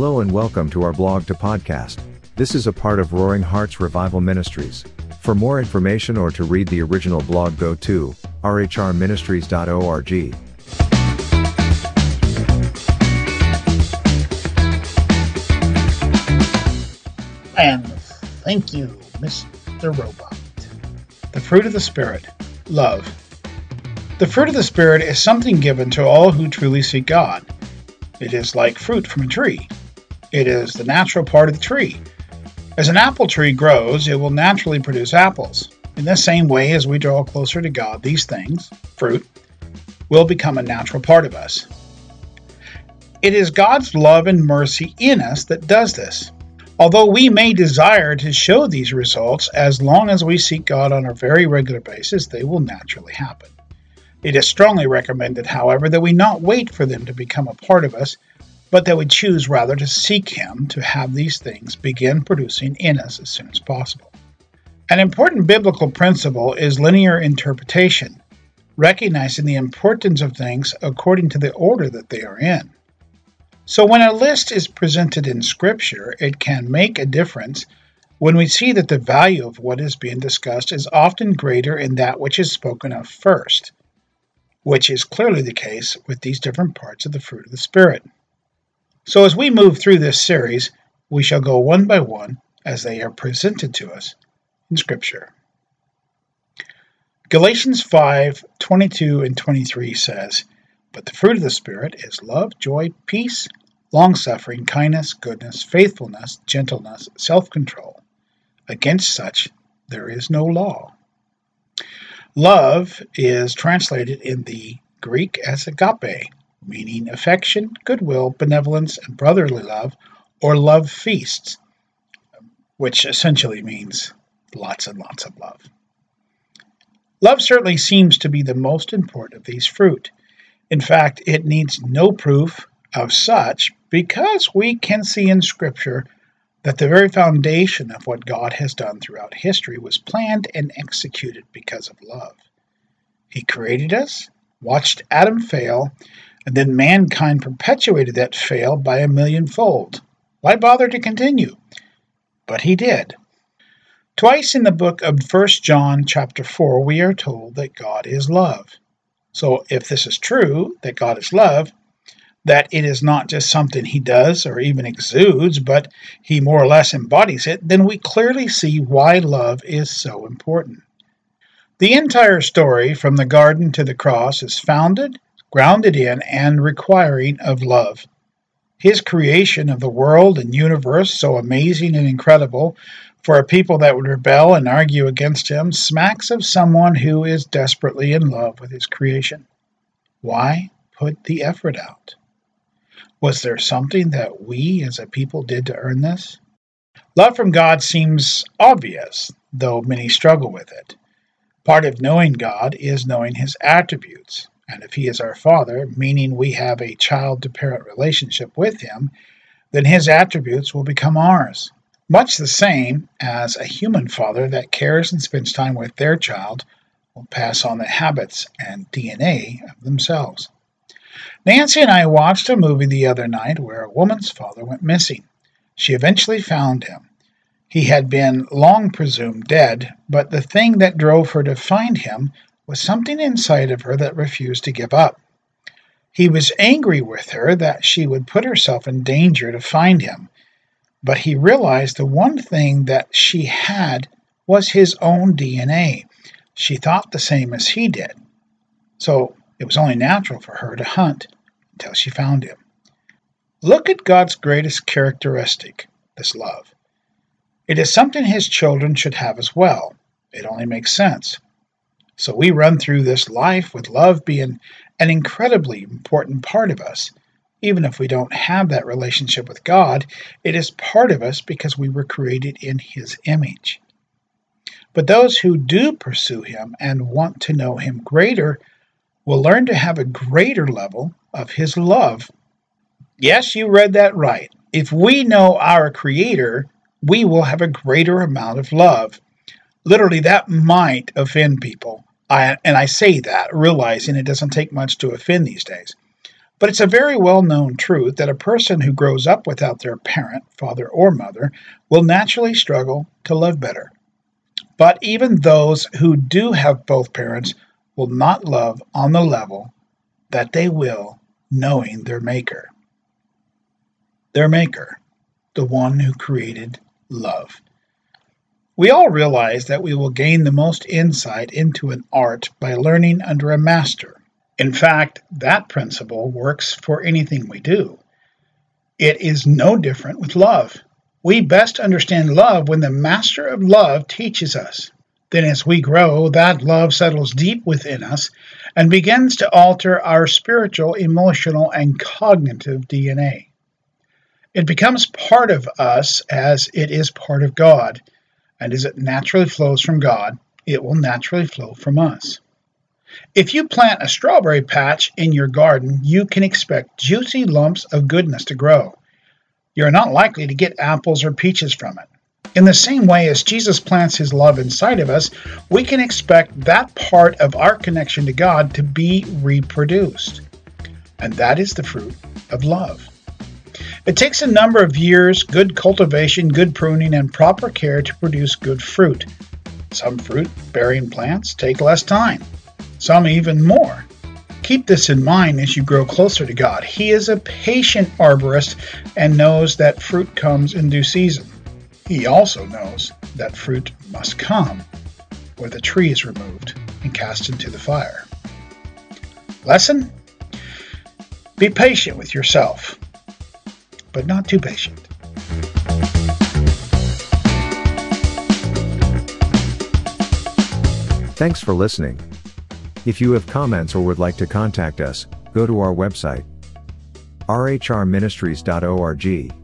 Hello and welcome to our blog to podcast. This is a part of Roaring Hearts Revival Ministries. For more information or to read the original blog, go to rhrministries.org. And thank you, Mr. Robot. The fruit of the Spirit, love. The fruit of the Spirit is something given to all who truly seek God. It is like fruit from a tree. It is the natural part of the tree. As an apple tree grows, it will naturally produce apples. In the same way as we draw closer to God, these things, fruit, will become a natural part of us. It is God's love and mercy in us that does this. Although we may desire to show these results, as long as we seek God on a very regular basis, they will naturally happen. It is strongly recommended, however, that we not wait for them to become a part of us, but that we choose rather to seek Him to have these things begin producing in us as soon as possible. An important biblical principle is linear interpretation, recognizing the importance of things according to the order that they are in. So, when a list is presented in Scripture, it can make a difference when we see that the value of what is being discussed is often greater in that which is spoken of first, which is clearly the case with these different parts of the fruit of the Spirit. So, as we move through this series, we shall go one by one as they are presented to us in Scripture. Galatians 5 22 and 23 says, But the fruit of the Spirit is love, joy, peace, long suffering, kindness, goodness, faithfulness, gentleness, self control. Against such there is no law. Love is translated in the Greek as agape, meaning affection, goodwill, benevolence, and brotherly love, or love feasts, which essentially means lots and lots of love. Love certainly seems to be the most important of these fruit. In fact, it needs no proof of such because we can see in Scripture that the very foundation of what God has done throughout history was planned and executed because of love. He created us, watched Adam fail, and then mankind perpetuated that fail by a millionfold. Why bother to continue? But he did. Twice in the book of 1 John chapter 4 we are told that God is love. So if this is true that God is love, that it is not just something he does or even exudes, but he more or less embodies it, then we clearly see why love is so important. The entire story, from the garden to the cross, is founded, grounded in, and requiring of love. His creation of the world and universe, so amazing and incredible, for a people that would rebel and argue against him, smacks of someone who is desperately in love with his creation. Why put the effort out? Was there something that we as a people did to earn this? Love from God seems obvious, though many struggle with it. Part of knowing God is knowing His attributes, and if He is our Father, meaning we have a child to parent relationship with Him, then His attributes will become ours. Much the same as a human father that cares and spends time with their child will pass on the habits and DNA of themselves. Nancy and I watched a movie the other night where a woman's father went missing. She eventually found him. He had been long presumed dead, but the thing that drove her to find him was something inside of her that refused to give up. He was angry with her that she would put herself in danger to find him, but he realized the one thing that she had was his own DNA. She thought the same as he did. So it was only natural for her to hunt until she found him. Look at God's greatest characteristic, this love. It is something his children should have as well. It only makes sense. So we run through this life with love being an incredibly important part of us. Even if we don't have that relationship with God, it is part of us because we were created in His image. But those who do pursue Him and want to know Him greater will learn to have a greater level of His love. Yes, you read that right. If we know our Creator, we will have a greater amount of love. Literally, that might offend people. I, and I say that realizing it doesn't take much to offend these days. But it's a very well known truth that a person who grows up without their parent, father, or mother will naturally struggle to love better. But even those who do have both parents will not love on the level that they will knowing their Maker. Their Maker, the one who created love. We all realize that we will gain the most insight into an art by learning under a master. In fact, that principle works for anything we do. It is no different with love. We best understand love when the master of love teaches us. Then, as we grow, that love settles deep within us and begins to alter our spiritual, emotional, and cognitive DNA. It becomes part of us as it is part of God, and as it naturally flows from God, it will naturally flow from us. If you plant a strawberry patch in your garden, you can expect juicy lumps of goodness to grow. You're not likely to get apples or peaches from it. In the same way as Jesus plants his love inside of us, we can expect that part of our connection to God to be reproduced. And that is the fruit of love. It takes a number of years, good cultivation, good pruning, and proper care to produce good fruit. Some fruit bearing plants take less time, some even more. Keep this in mind as you grow closer to God. He is a patient arborist and knows that fruit comes in due season. He also knows that fruit must come where the tree is removed and cast into the fire. Lesson? Be patient with yourself, but not too patient. Thanks for listening. If you have comments or would like to contact us, go to our website rhrministries.org